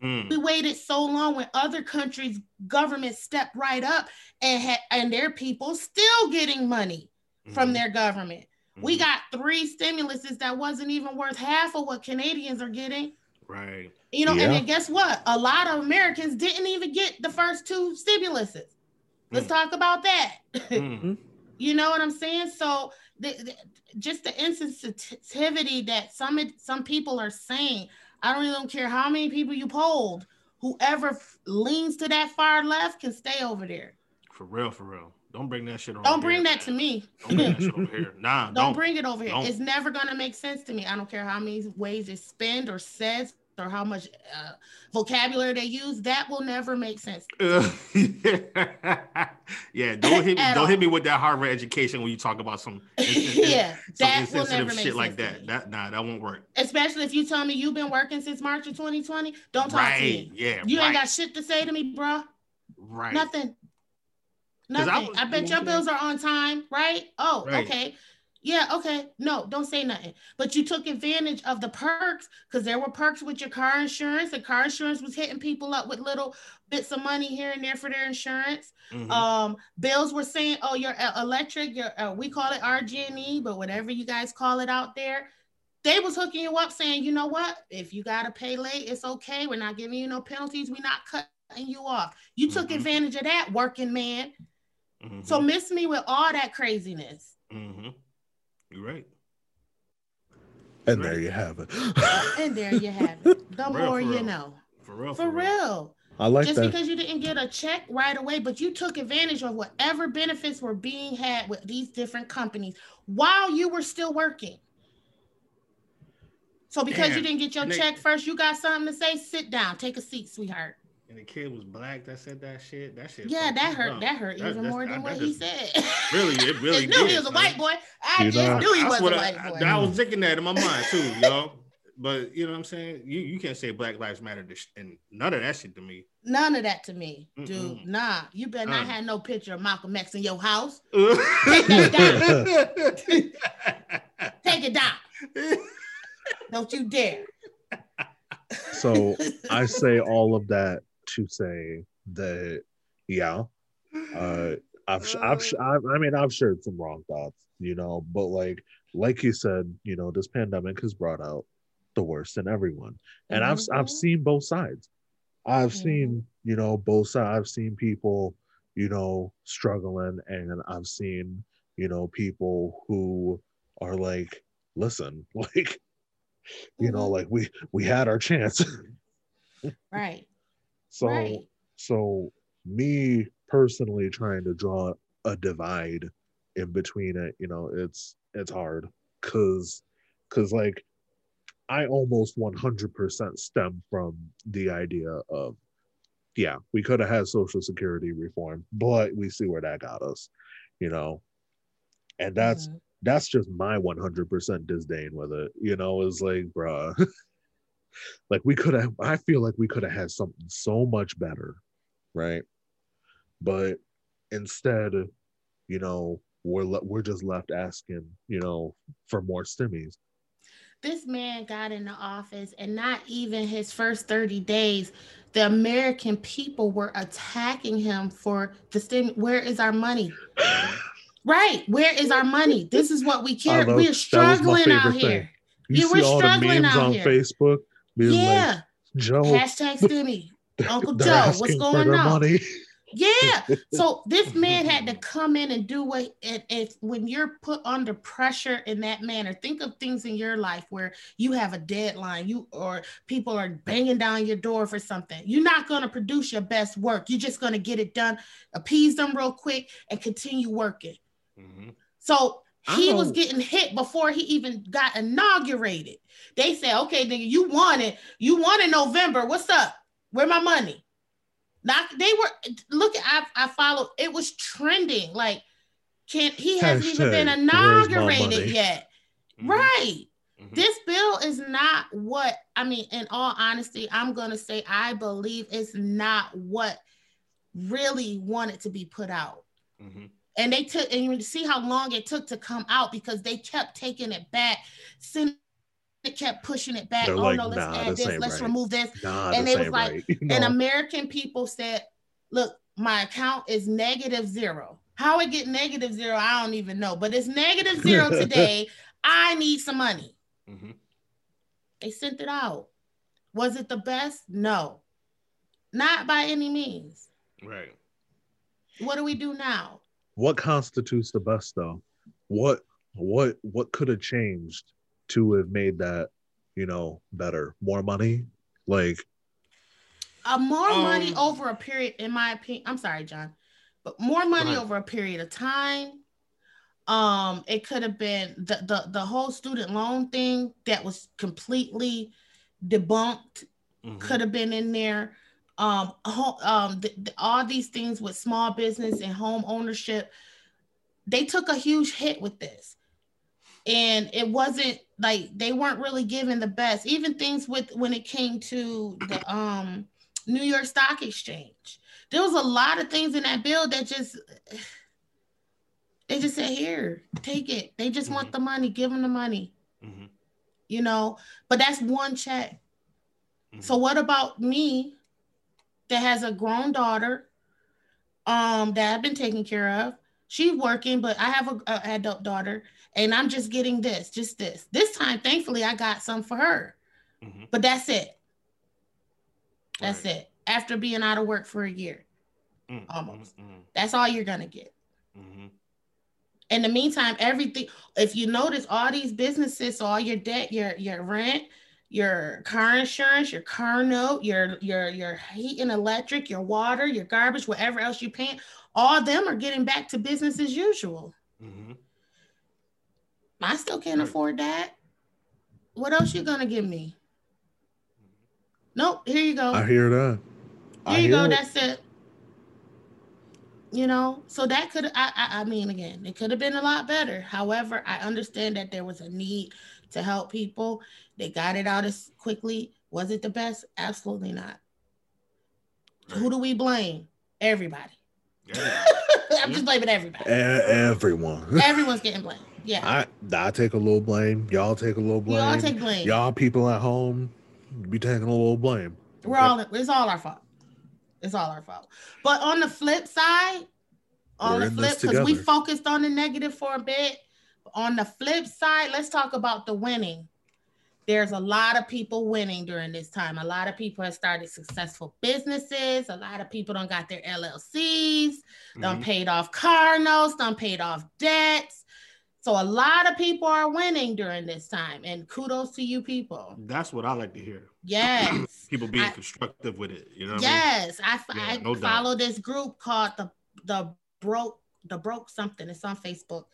Mm. We waited so long when other countries' governments stepped right up and had and their people still getting money mm. from their government. We mm-hmm. got three stimuluses that wasn't even worth half of what Canadians are getting. Right. You know, yeah. and then guess what? A lot of Americans didn't even get the first two stimuluses. Let's mm. talk about that. Mm-hmm. you know what I'm saying? So the, the, just the insensitivity that some some people are saying. I don't even care how many people you polled. Whoever f- leans to that far left can stay over there. For real, for real. Don't bring that shit on. Don't bring here, that man. to me. Don't bring that shit over here. Nah, don't, don't, bring it over here. Don't. It's never gonna make sense to me. I don't care how many ways it's spent or says or how much uh, vocabulary they use. That will never make sense. Uh, yeah, don't hit me, don't all. hit me with that Harvard education when you talk about some yeah some that will never make shit like that. That nah, that won't work. Especially if you tell me you've been working since March of 2020. Don't talk right. to me. Yeah, you right. ain't got shit to say to me, bro. Right. Nothing. Nothing. I, was, I bet your bills are on time, right? Oh, right. okay. Yeah, okay. No, don't say nothing. But you took advantage of the perks because there were perks with your car insurance. The car insurance was hitting people up with little bits of money here and there for their insurance. Mm-hmm. Um, bills were saying, "Oh, your uh, electric, your uh, we call it RG&E, but whatever you guys call it out there." They was hooking you up, saying, "You know what? If you gotta pay late, it's okay. We're not giving you no penalties. We're not cutting you off." You took mm-hmm. advantage of that, working man. Mm-hmm. So miss me with all that craziness. You're right. Uh, and there you have it. and there you have it. The real, more you know. For real. For, for real. real. I like Just that. because you didn't get a check right away, but you took advantage of whatever benefits were being had with these different companies while you were still working. So because Damn. you didn't get your check first, you got something to say? Sit down, take a seat, sweetheart and the kid was black that said that shit. That shit. Yeah, that hurt. Up. That hurt that, even more than what he said. Really, it really. I knew he was a white boy. I you just know, knew he was a white I, boy. I, I was thinking that in my mind too, yo. But you know what I'm saying? You you can't say Black Lives Matter and none of that shit to me. None of that to me, dude. Mm-mm. Nah, you better not uh. have no picture of Malcolm X in your house. Take that down. Take it down. Don't you dare. So I say all of that to say that yeah, uh, I've, I've, I've I mean I've shared some wrong thoughts, you know, but like like you said, you know, this pandemic has brought out the worst in everyone, and mm-hmm. I've I've seen both sides. I've mm-hmm. seen you know both sides. I've seen people you know struggling, and I've seen you know people who are like, listen, like you know, mm-hmm. like we we had our chance. right. So right. so me personally trying to draw a divide in between it, you know, it's it's hard cuz cuz like I almost 100% stem from the idea of yeah, we could have had social security reform, but we see where that got us, you know. And that's mm-hmm. that's just my 100% disdain with it, you know, is like, bruh. like we could have i feel like we could have had something so much better right? But instead you know we're le- we're just left asking you know for more stimmies. This man got in the office and not even his first 30 days the american people were attacking him for the stim where is our money? Right where is our money? This is what we care we're struggling out thing. here you yeah, see all the memes on here. facebook yeah. Like, Joe. Hashtag Stimmy. Uncle Joe, what's going on? Money. Yeah. So this man had to come in and do what it, if when you're put under pressure in that manner, think of things in your life where you have a deadline, you or people are banging down your door for something. You're not going to produce your best work. You're just going to get it done, appease them real quick, and continue working. Mm-hmm. So he was getting hit before he even got inaugurated. They said, okay, nigga, you won it. You won in November. What's up? Where my money? Not they were look I I followed it was trending like can't he hasn't Hashtag, even been inaugurated yet. Mm-hmm. Right. Mm-hmm. This bill is not what I mean, in all honesty, I'm gonna say I believe it's not what really wanted to be put out. Mm-hmm. And they took, and you see how long it took to come out because they kept taking it back. Senate kept pushing it back. They're oh like, no, let's nah, add this, let's right. remove this. Nah, and it was like, right. no. and American people said, look, my account is negative zero. How it get negative zero, I don't even know, but it's negative zero today. I need some money. Mm-hmm. They sent it out. Was it the best? No, not by any means. Right. What do we do now? What constitutes the best though? What what what could have changed to have made that, you know, better? More money? Like uh, more um, money over a period, in my opinion. I'm sorry, John, but more money over a period of time. Um, it could have been the, the the whole student loan thing that was completely debunked. Mm-hmm. Could have been in there um, um, all these things with small business and home ownership, they took a huge hit with this. And it wasn't like they weren't really given the best. Even things with when it came to the um, New York Stock Exchange, there was a lot of things in that bill that just they just said, "Here, take it." They just mm-hmm. want the money. Give them the money. Mm-hmm. You know, but that's one check. Mm-hmm. So what about me that has a grown daughter um, that I've been taking care of. She's working, but I have a, a, adult daughter, and I'm just getting this, just this. This time, thankfully, I got some for her, mm-hmm. but that's it. That's right. it. After being out of work for a year, mm-hmm. almost. Mm-hmm. That's all you're gonna get. Mm-hmm. In the meantime, everything. If you notice, all these businesses, all your debt, your your rent, your car insurance, your car note, your your your heat and electric, your water, your garbage, whatever else you pay, all of them are getting back to business as usual. Mm-hmm. I still can't right. afford that. What else you gonna give me? Nope. Here you go. I hear that. Here I you go. It. That's it. You know, so that could I, I I mean again, it could have been a lot better. However, I understand that there was a need to help people. They got it out as quickly. Was it the best? Absolutely not. Right. Who do we blame? Everybody. Yeah. I'm just blaming everybody. everyone. Everyone's getting blamed. Yeah. I I take a little blame. Y'all take a little blame. Y'all take blame. Y'all people at home be taking a little blame. We're okay. all it's all our fault. It's all our fault. But on the flip side, on We're the flip, because we focused on the negative for a bit, on the flip side, let's talk about the winning. There's a lot of people winning during this time. A lot of people have started successful businesses. A lot of people don't got their LLCs, mm-hmm. done paid off car notes, done paid off debts. So a lot of people are winning during this time, and kudos to you people. That's what I like to hear. Yes, people being I, constructive with it. You know. yes, I, mean? I, yeah, I no follow doubt. this group called the the broke the broke something. It's on Facebook,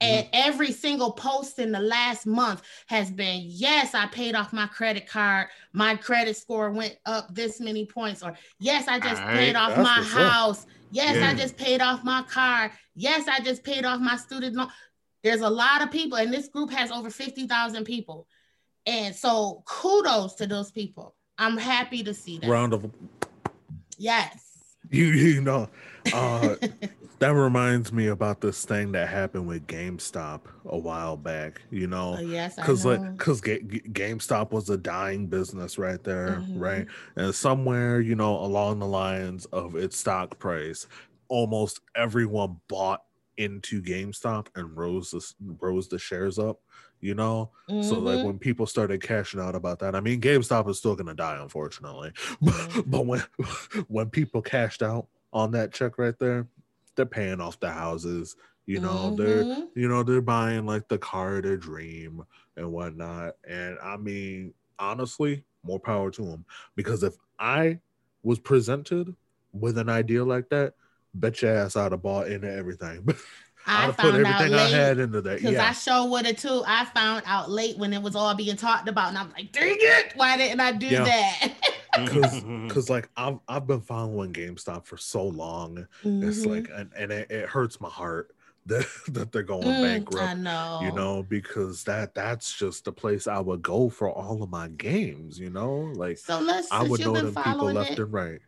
and mm-hmm. every single post in the last month has been, yes, I paid off my credit card. My credit score went up this many points. Or, yes, I just paid off my house. Up. Yes, yeah. I just paid off my car. Yes, I just paid off my student loan. There's a lot of people, and this group has over 50,000 people. And so kudos to those people. I'm happy to see that. Round of Yes. You you know, uh that reminds me about this thing that happened with GameStop a while back. You know, oh, yes, because like because Ga- GameStop was a dying business right there, mm-hmm. right? And somewhere you know along the lines of its stock price, almost everyone bought into GameStop and rose the rose the shares up. You know, mm-hmm. so like mm-hmm. when people started cashing out about that, I mean, GameStop is still gonna die, unfortunately. Mm-hmm. but when when people cashed out on that check right there, they're paying off the houses. You know, they're Mhm. you know they're buying like the car of their dream and whatnot. And I mean, honestly, more power to them because if I was presented with an idea like that, bet your ass I'd have bought into everything. I'd I have put found out everything I had late into that. because I Yeah, sure would have too. I found out late when it was all being talked about, and I'm like, dang it, why didn't I do Yeah. that? because like I've I've been following GameStop for so long. It's Mhm. like and, and it, it hurts my heart that that they're going Mm, bankrupt. I know. you know because that that's just the place i would go for all of my games you know like So let's. i would know been them people left it, and right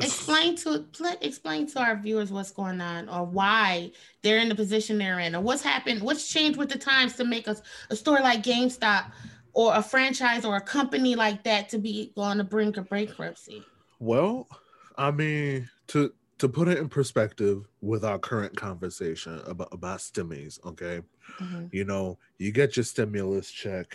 explain to pl- explain to our viewers what's going on or why they're in the position they're in or what's happened what's changed with the times to make us a store like GameStop or a franchise or a company like that to be on the brink of bankruptcy. well i mean to to put it in perspective with our current conversation about about stimmies okay Mhm. you know you get your stimulus check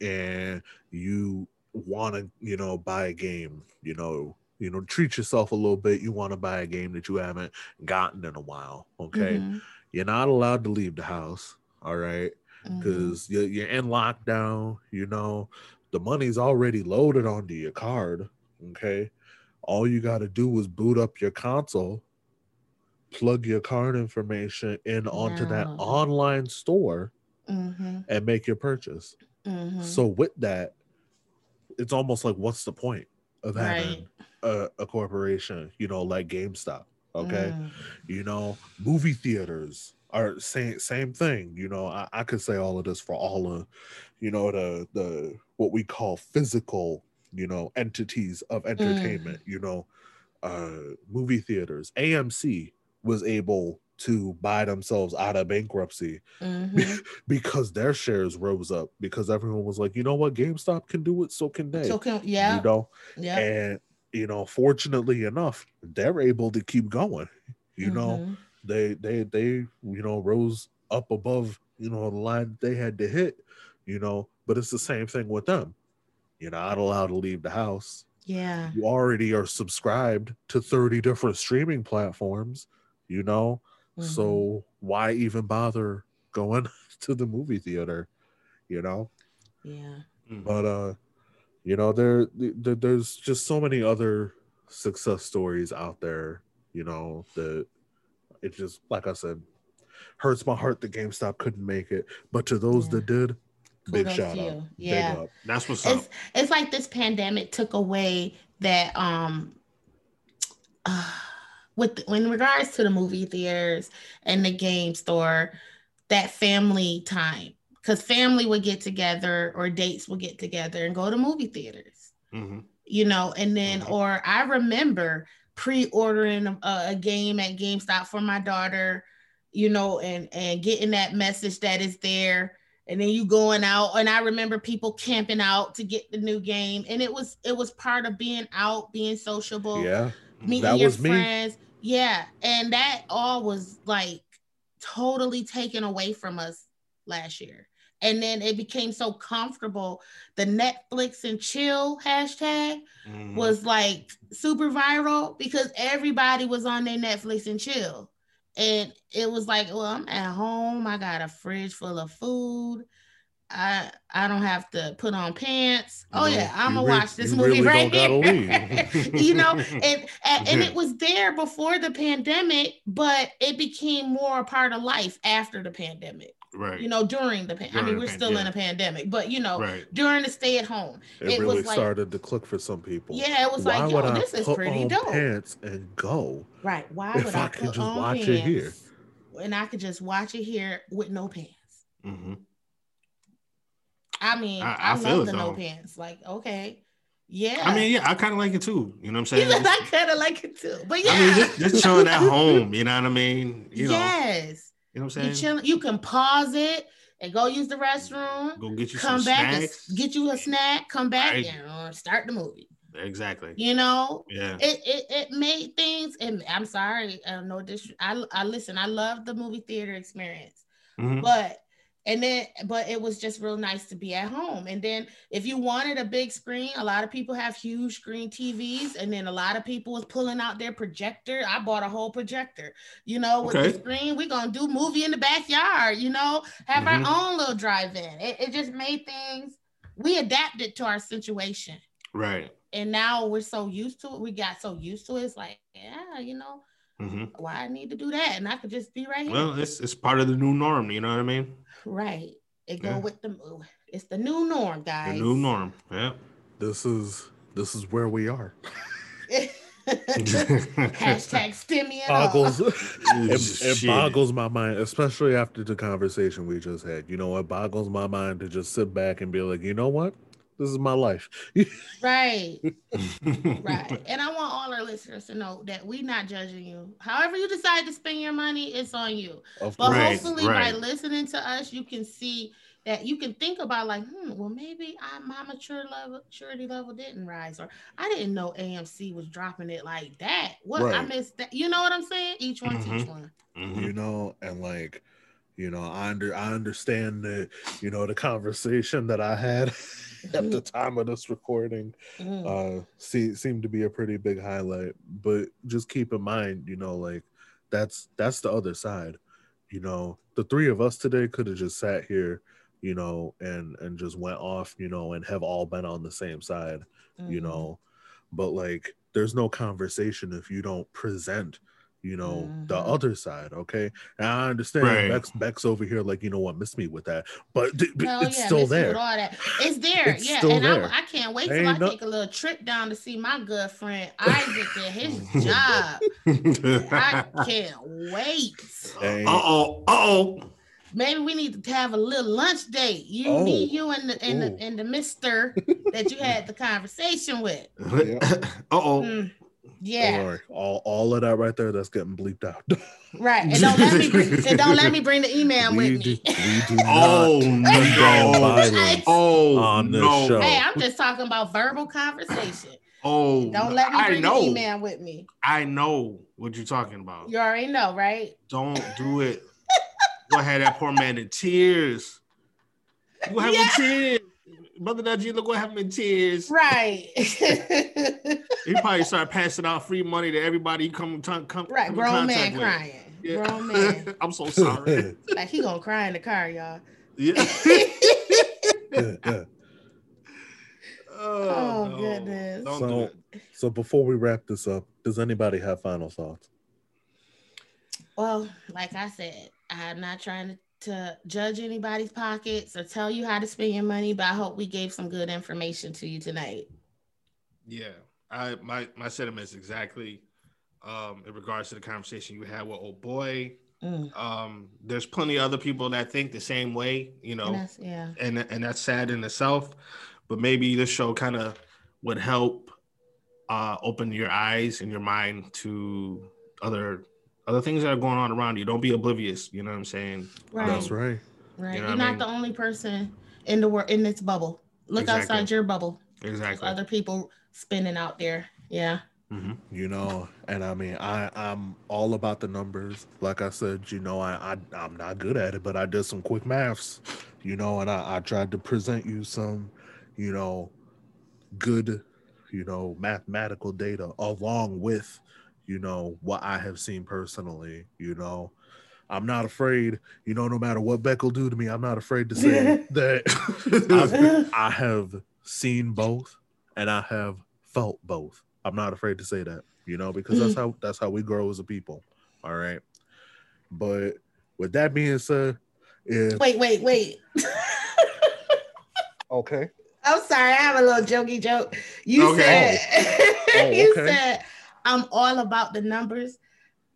and you want to you know buy a game you know you know treat yourself a little bit you want to buy a game that you haven't gotten in a while okay Mhm. you're not allowed to leave the house all right. Because you're, you're in lockdown you know the money's already loaded onto your card okay all you got to do is boot up your console plug your card information in onto that online store Mhm. and make your purchase Mhm. so with that it's almost like what's the point of having a, a corporation you know like gamestop okay Mm. you know movie theaters are same same thing you know I, I could say all of this for all of you know the the what we call physical you know entities of entertainment you know uh movie theaters amc was able to buy themselves out of bankruptcy Mhm. because their shares rose up because everyone was like you know what gamestop can do it so can they So can yeah, you know yeah. and you know fortunately enough they're able to keep going you know Mhm. They they they you know rose up above you know the line they had to hit you know but it's the same thing with them you're not allowed to leave the house yeah. you already are subscribed to 30 different streaming platforms you know Mhm. so why even bother going to the movie theater you know yeah. but uh you know there, there there's just so many other success stories out there you know that it just like i said hurts my heart that gamestop couldn't make it but to those Yeah. that did big shout to out. Yeah. big up That's what's up. it's it's like this pandemic took away that um uh, with in regards to the movie theaters and the game store that family time because family would get together or dates would get together and go to movie theaters Mhm. you know and then Mhm. or i remember pre-ordering a, a game at gamestop for my daughter you know and and getting that message that is there. And then you going out and i remember people camping out to get the new game. And it was it was part of being out being sociable yeah. meeting your was me. friends. Yeah. And that all was like totally taken away from us last year and then it became so comfortable the netflix and chill hashtag Mhm. was like super viral because everybody was on their Netflix and chill. And it was like, well, I'm at home. I got a fridge full of food. I I don't have to put on pants. Oh yeah, I'm gonna watch this movie really right here. you know, and and it was there before the pandemic, but it became more a part of life after the pandemic. Right. You know, during the pan- I mean, we're pan- still in a pandemic, but you know, right. during the stay at home, it, it really was like- started to click for some people yeah, it was why like, would yo, i this is put pretty on dope. pants and go Right. Why If would I I, could put just on watch pants it here. and I could just watch it here with no pants? hmm I mean, I- I, I feel love it, the no pants. Like, okay, yeah. I mean, yeah, I kind of like it too. You know what I'm saying? said, I kind of like it too, but yeah, I mean, just, just chilling at home. You know what I mean? You know, yes, you know what I'm saying? You can pause it and go use the restroom. Go get you Come some back get you a snack. Come back Right. and uh, start the movie. exactly. You know, Yeah. it it, it made things. And I'm sorry, uh, no dis. I I listen. I love the movie theater experience. Mhm. but and then but it was just real nice to be at home and then if you wanted a big screen a lot of people have huge screen tvs and then a lot of people was pulling out their projector i bought a whole projector you know with Okay. the screen we're gonna do movie in the backyard you know have Mhm. our own little drive-in it, it just made things we adapted to our situation Right. and now we're so used to it we got so used to it it's like yeah you know hmm why i need to do that and i could just be right here Well, it's it's part of the new norm. You know what I mean? Right it go Yeah. with the it's the new norm guys. The new norm. Yeah. This is this is where we are. Hashtag stimmy it. Boggles. it, it boggles my mind, especially after the conversation we just had. You know, it boggles my mind to just sit back and be like, you know what? This is my life. Right, right. And I want all our listeners to know that we're not judging you. However you decide to spend your money, it's on you. of But course. Right, hopefully by listening to us, you can see that you can think about like, hmm, well, maybe I, my mature level, maturity level didn't rise, or I didn't know AMC was dropping it like that. What I missed that. You know what I'm saying? Each one, each Mhm. one. Mhm. you know and like you know i under i understand that you know the conversation that i had at the time of this recording Mm. uh see, seemed to be a pretty big highlight but just keep in mind you know like that's that's the other side you know the three of us today could have just sat here you know and and just went off you know and have all been on the same side you Mhm. know but like there's no conversation if you don't present you know the Mhm. other side okay and i understand Right. bex bex over here like you know what miss me with that but, d- but Hell it's yeah, still there all that. It's there, It's yeah. still and there. I, I can't wait Ain't till I no- take a little trip down to see my good friend Isaac at his job. I can't wait. Hey. Uh oh. Uh oh. Maybe we need to have a little lunch date. You, Oh. me, you, and the and Ooh. the, and the Mister that you had the conversation with. Yeah. Uh oh. Mm, Don't yeah, worry. all, all of that right there that's getting bleeped out right. And don't let me bring, and don't let me bring the email we, with do, me. we do oh, not Oh no. Oh on this no. show. Hey, I'm just talking about verbal conversation. Oh. Don't let me I bring know. the email with me. I know what you're talking about. You already know, right? Don't do it. Go ahead, that poor man in tears. You have him in tears. Brother Najee, look what happened in tears. Right. He probably started passing out free money to everybody he come, come, come right. come in Grown man with. crying. Yeah. Grown man. I'm so sorry. Like he gonna cry in the car, y'all. yeah. Yeah. Oh, oh, no. goodness. Don't So- do it. so before we wrap this up does anybody have final thoughts Well, like I said, I'm not trying to, to judge anybody's pockets or tell you how to spend your money, but I hope we gave some good information to you tonight. Yeah, I my my sentiments exactly um, in regards to the conversation you had with old boy. Mm. Um, there's plenty of other people that think the same way, you know, that's, yeah. and and that's sad in itself. But maybe this show kind of would help uh, open your eyes and your mind to other other things that are going on around you. Don't be oblivious. You know what I'm saying? Right. that's right Right. You know You're what I not mean? the only person in the world in this bubble. Look Exactly. outside your bubble. There's Exactly. other people spinning out there. Yeah. hmm you know and i mean i i'm all about the numbers like i said you know i, I i'm not good at it but i did some quick maths you know and i, I tried to present you some you know good you know mathematical data along with you know what i have seen personally you know i'm not afraid you know no matter what beck will do to me i'm not afraid to say that I've, seen both and I have felt both. I'm not afraid to say that, you know, because that's mm. how that's how we grow as a people. All right. But with that being said, if Wait, wait, wait. okay, I'm sorry, I have a little jokey joke. You Okay. said Oh, you okay. said I'm all about the numbers.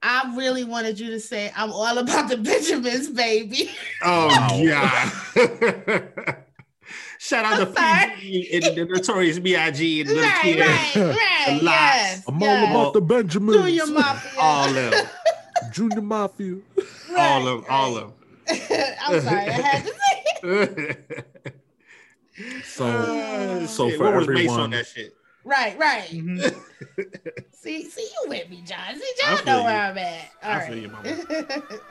I really wanted you to say I'm all about the Benjamins, baby. Oh yeah. Shout out I'm to sorry. And the Notorious B.I.G. and Lil right, Kid. right, right. Yes, I'm yes. all about the Benjamins, Junior Mafia. All of them. Junior Mafia. Right, all of them. All right. of them. I'm sorry, I had to say So Uh, so shit, for what was based everyone- on that shit? Right, right. Mhm. See, see you with me, John. See, John know you. where I'm at. All I right. feel you, mama.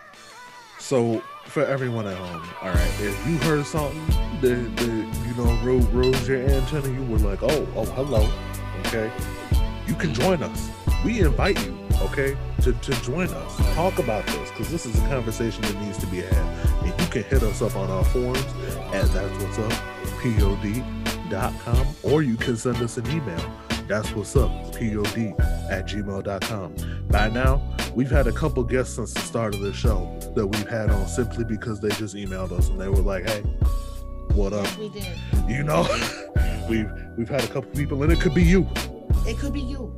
So for everyone at home, all right, if you heard something that, that you know rose, rose your antenna, you were like, oh, oh, hello, okay, you can join us. We invite you, okay, to, to join us. Talk about this because this is a conversation that needs to be had. And you can hit us up on our forums at that's what's up pod.com or you can send us an email. That's what's up pod at gmail.com. By now, we've had a couple guests since the start of the show that we've had on simply because they just emailed us and they were like, hey, what up? Yes, we did. You know, we've we've had a couple people and it could be you. It could be you.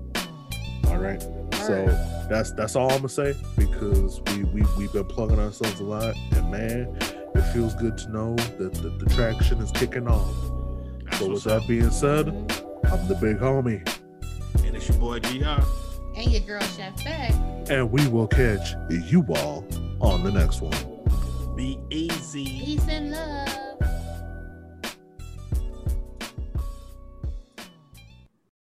All right. So that's that's all I'm gonna say because we, we we've been plugging ourselves a lot and man, it feels good to know that the, the traction is kicking off. That's So with that being said, I'm the big homie, And it's your boy GR. And your girl Chef Beck. and we will catch you all on the next one. Be easy. Peace and love.